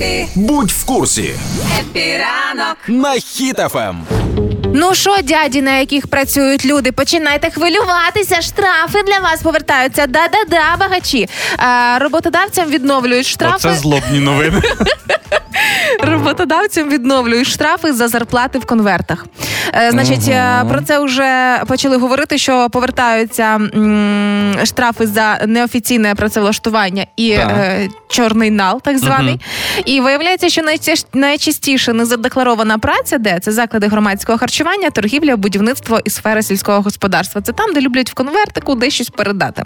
Happy, Будь в курсі Happy ранок. на Хіт FM. Ну що, дяді, на яких працюють люди, починайте хвилюватися. Штрафи для вас повертаються. Да-да-да, багачі. А, роботодавцям відновлюють штрафи. Оце злобні новини. Роботодавцям відновлюють штрафи за зарплати в конвертах. Е, значить, е, про це вже почали говорити, що повертаються м, штрафи за неофіційне працевлаштування і е, чорний нал, так званий. І виявляється, що найчастіше незадекларована праця, де це заклади громадського харчування, торгівля, будівництво і сфера сільського господарства. Це там, де люблять в конвертику десь щось передати.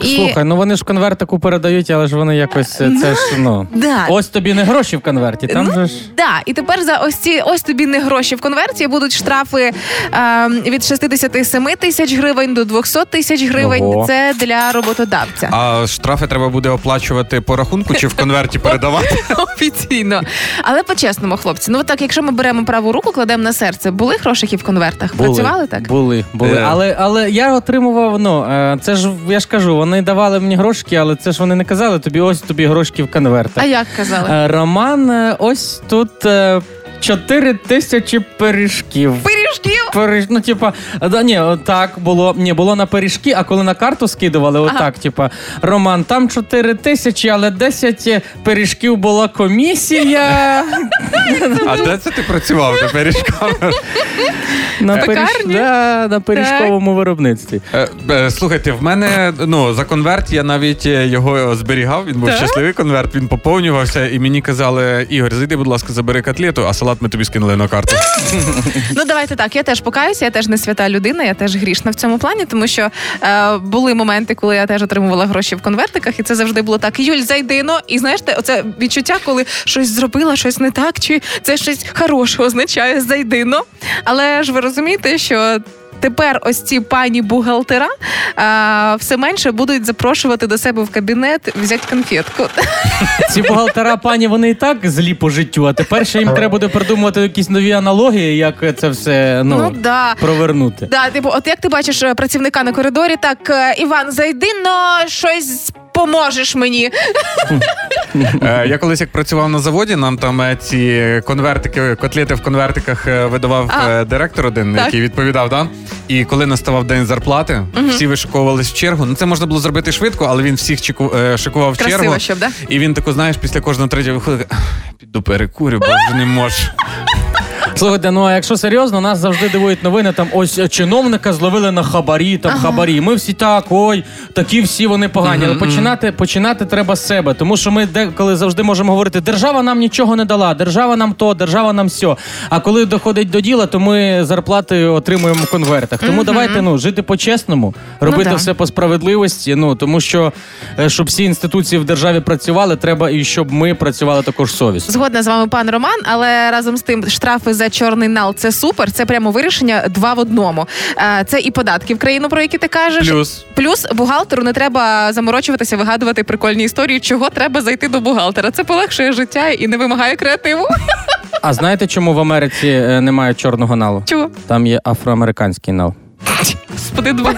І... Слухай, ну вони ж конвертику передають, але ж вони якось е, це ж ну Да. ось тобі не гроші в конверті. Там Ну, же ж Да, і тепер за ось ці ось тобі не гроші в конверті будуть штрафи е, від 67 тисяч гривень до 200 тисяч гривень. Ого. Це для роботодавця. А штрафи треба буде оплачувати по рахунку чи в конверті передавати? Офіційно. Але по-чесному, хлопці, ну так, якщо ми беремо праву руку, кладемо на серце, були грошики в конвертах? Працювали так? Були, були. Е. Але, але я отримував, ну, е, це ж, я ж кажу, вони давали мені грошки, але це ж вони не казали тобі, ось тобі грошки в конвертах. А як казали? Е, Роман, е, ось тут чотири тисячі пиріжків. Пиріж, ну, типа, да, ні, так було. Ні, було на пиріжки, а коли на карту скидували, отак, типа, Роман, там 4 тисячі, але 10 пиріжків була комісія. А де це ти працював на пиріжками? на, Пекарні? да, на пиріжковому виробництві. Е, е, Слухайте, в мене ну за конверт я навіть е, його зберігав. Він був Так? щасливий конверт, він поповнювався, і мені казали: Ігор, зайди, будь ласка, забери котлету, а салат ми тобі скинули на карту. Ну давайте так. Я теж покаюся, я теж не свята людина, я теж грішна в цьому плані, тому що е, були моменти, коли я теж отримувала гроші в конвертиках, і це завжди було так. Юль, зайди но. І знаєш, те, оце відчуття, коли щось зробила, щось не так, чи це щось хороше означає зайди но. Але ж ви розумієте, що. Тепер ось ці пані бухгалтера а, все менше будуть запрошувати до себе в кабінет взяти конфетку. Ці бухгалтера, пані, вони і так злі по життю, а тепер ще їм треба буде придумувати якісь нові аналогії, як це все ну, Ну да. провернути. Да, типу, от як ти бачиш е, працівника на коридорі, так е, Іван, зайди, но щось поможеш мені. Е, Я колись як працював на заводі, нам там е, ці конвертики, котлети в конвертиках е, видавав А. директор один, Так. який відповідав. Да? І коли наставав день зарплати, всі вишиковувались в чергу. Ну це можна було зробити швидко, але він всіх чеку- шикував в Красиво, чергу. щоб, да? І він тако, знаєш, після кожного третього виходить. Піду перекурю, бо вже не можу. Слухайте, ну а якщо серйозно, нас завжди дивують новини. Там ось е, чиновника зловили на хабарі, там хабарі. Ми всі так, ой, такі всі вони погані. Але починати, починати треба з себе, тому що ми деколи завжди можемо говорити: держава нам нічого не дала, держава нам то, держава нам сьо. А коли доходить до діла, то ми зарплати отримуємо в конвертах. Тому давайте ну жити по-чесному, робити да. все по справедливості. Ну тому що е, щоб всі інституції в державі працювали, треба і щоб ми працювали також совісно. Згодна з вами, пан Роман, але разом з тим штрафи за чорний нал це супер. Це прямо вирішення два в одному. Е, Це і податки в країну, про які ти кажеш. Плюс. Плюс бухгалтеру не треба заморочуватися, вигадувати прикольні історії, чого треба зайти до бухгалтера. Це полегшує життя і не вимагає креативу. А знаєте, чому в Америці е, немає чорного налу? Чого? Там є афроамериканський нал. Господи, два.